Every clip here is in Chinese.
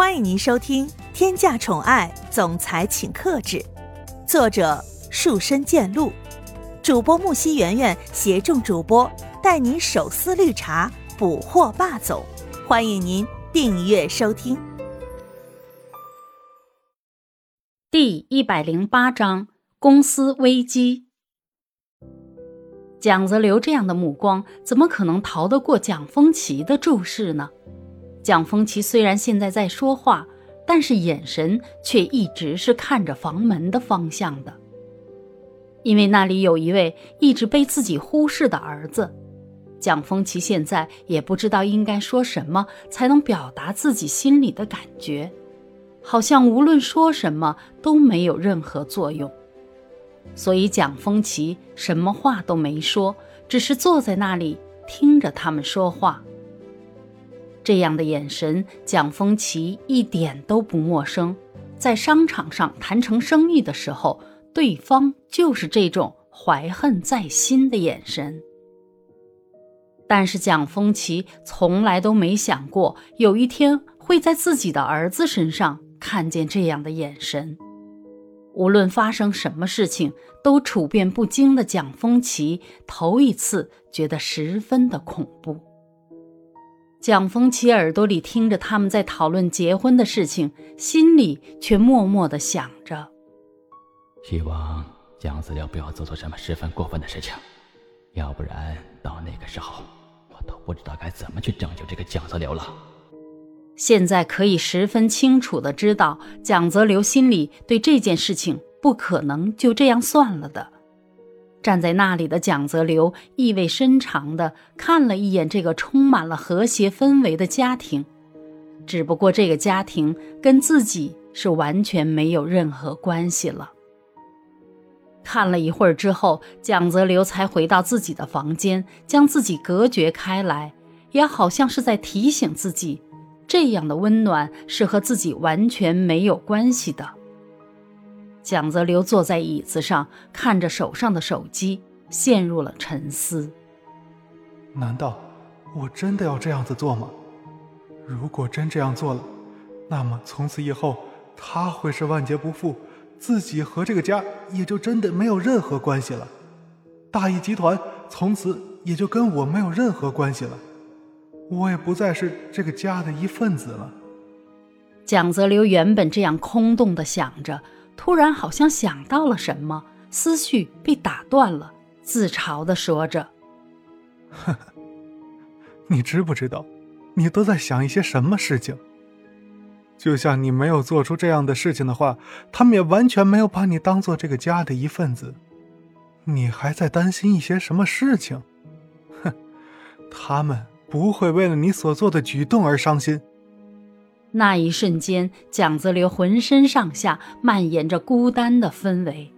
欢迎您收听《天价宠爱总裁请克制》，作者树深见鹿，主播木西圆圆携众主播带您手撕绿茶，捕获霸总。欢迎您订阅收听。第一百零八章：公司危机。蒋泽流这样的目光，怎么可能逃得过蒋风奇的注视呢？蒋风奇虽然现在在说话，但是眼神却一直是看着房门的方向的，因为那里有一位一直被自己忽视的儿子。蒋风奇现在也不知道应该说什么才能表达自己心里的感觉，好像无论说什么都没有任何作用，所以蒋风奇什么话都没说，只是坐在那里听着他们说话。这样的眼神，蒋风奇一点都不陌生。在商场上谈成生意的时候，对方就是这种怀恨在心的眼神。但是蒋风奇从来都没想过，有一天会在自己的儿子身上看见这样的眼神。无论发生什么事情，都处变不惊的蒋风奇头一次觉得十分的恐怖。蒋风奇耳朵里听着他们在讨论结婚的事情，心里却默默的想着：希望蒋子流不要做出什么十分过分的事情，要不然到那个时候，我都不知道该怎么去拯救这个蒋泽流了。现在可以十分清楚的知道，蒋泽流心里对这件事情不可能就这样算了的。站在那里的蒋泽流意味深长地看了一眼这个充满了和谐氛围的家庭，只不过这个家庭跟自己是完全没有任何关系了。看了一会儿之后，蒋泽流才回到自己的房间，将自己隔绝开来，也好像是在提醒自己，这样的温暖是和自己完全没有关系的。蒋泽流坐在椅子上，看着手上的手机，陷入了沉思。难道我真的要这样子做吗？如果真这样做了，那么从此以后他会是万劫不复，自己和这个家也就真的没有任何关系了。大义集团从此也就跟我没有任何关系了，我也不再是这个家的一份子了。蒋泽流原本这样空洞的想着。突然，好像想到了什么，思绪被打断了，自嘲的说着：“呵呵，你知不知道，你都在想一些什么事情？就像你没有做出这样的事情的话，他们也完全没有把你当做这个家的一份子。你还在担心一些什么事情？哼，他们不会为了你所做的举动而伤心。”那一瞬间，蒋泽流浑身上下蔓延着孤单的氛围。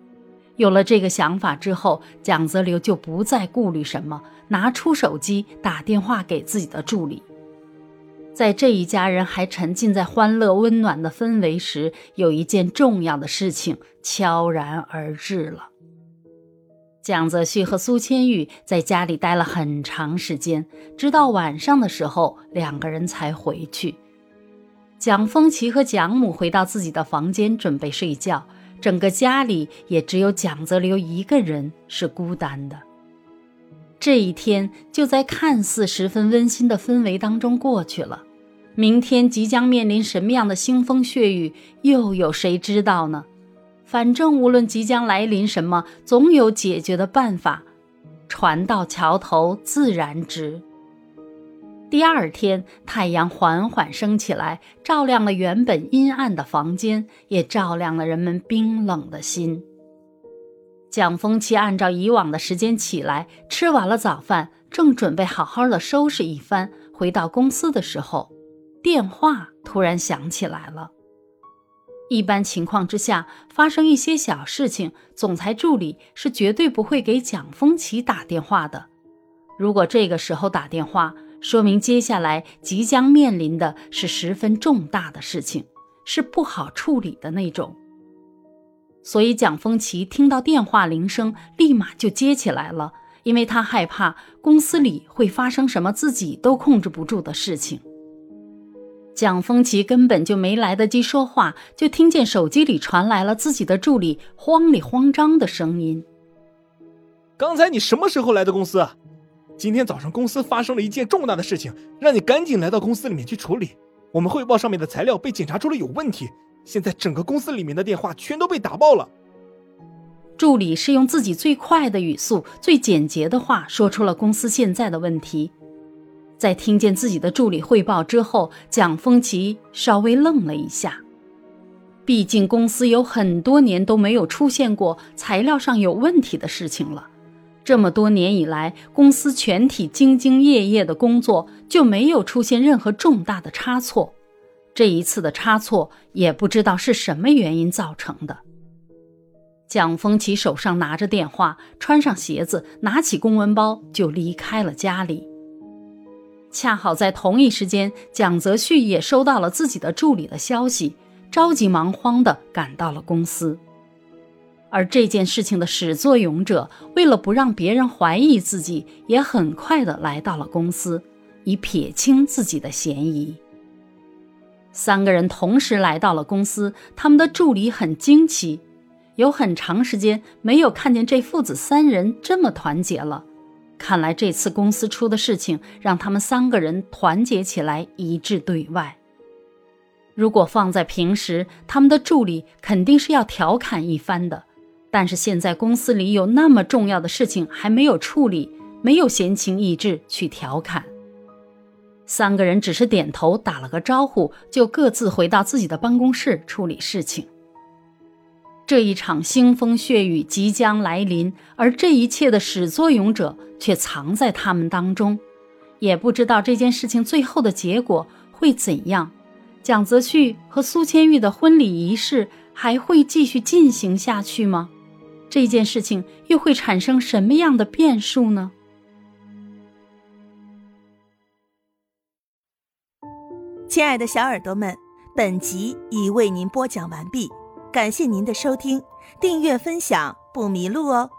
有了这个想法之后，蒋泽流就不再顾虑什么，拿出手机打电话给自己的助理。在这一家人还沉浸在欢乐温暖的氛围时，有一件重要的事情悄然而至了。蒋泽旭和苏千玉在家里待了很长时间，直到晚上的时候，两个人才回去。蒋风奇和蒋母回到自己的房间准备睡觉，整个家里也只有蒋泽流一个人是孤单的。这一天就在看似十分温馨的氛围当中过去了，明天即将面临什么样的腥风血雨，又有谁知道呢？反正无论即将来临什么，总有解决的办法。船到桥头自然直。第二天，太阳缓缓升起来，照亮了原本阴暗的房间，也照亮了人们冰冷的心。蒋风奇按照以往的时间起来，吃完了早饭，正准备好好的收拾一番，回到公司的时候，电话突然响起来了。一般情况之下，发生一些小事情，总裁助理是绝对不会给蒋风奇打电话的。如果这个时候打电话，说明接下来即将面临的是十分重大的事情，是不好处理的那种。所以蒋风奇听到电话铃声，立马就接起来了，因为他害怕公司里会发生什么自己都控制不住的事情。蒋风奇根本就没来得及说话，就听见手机里传来了自己的助理慌里慌张的声音：“刚才你什么时候来的公司？啊今天早上公司发生了一件重大的事情，让你赶紧来到公司里面去处理。我们汇报上面的材料被检查出了有问题，现在整个公司里面的电话全都被打爆了。”助理是用自己最快的语速、最简洁的话说出了公司现在的问题。在听见自己的助理汇报之后，蒋风奇稍微愣了一下。毕竟公司有很多年都没有出现过材料上有问题的事情了。这么多年以来，公司全体兢兢业业的工作就没有出现任何重大的差错。这一次的差错也不知道是什么原因造成的。蒋风奇手上拿着电话，穿上鞋子，拿起公文包就离开了家里。恰好在同一时间，蒋泽旭也收到了自己的助理的消息，着急忙慌地赶到了公司。而这件事情的始作俑者，为了不让别人怀疑自己，也很快的来到了公司，以撇清自己的嫌疑。三个人同时来到了公司，他们的助理很惊奇，有很长时间没有看见这父子三人这么团结了。看来这次公司出的事情，让他们三个人团结起来，一致对外。如果放在平时，他们的助理肯定是要调侃一番的。但是现在公司里有那么重要的事情还没有处理，没有闲情逸致去调侃。三个人只是点头打了个招呼，就各自回到自己的办公室处理事情。这一场腥风血雨即将来临，而这一切的始作俑者却藏在他们当中，也不知道这件事情最后的结果会怎样。蒋泽旭和苏千玉的婚礼仪式还会继续进行下去吗？这件事情又会产生什么样的变数呢？亲爱的小耳朵们，本集已为您播讲完毕。感谢您的收听，订阅分享不迷路哦。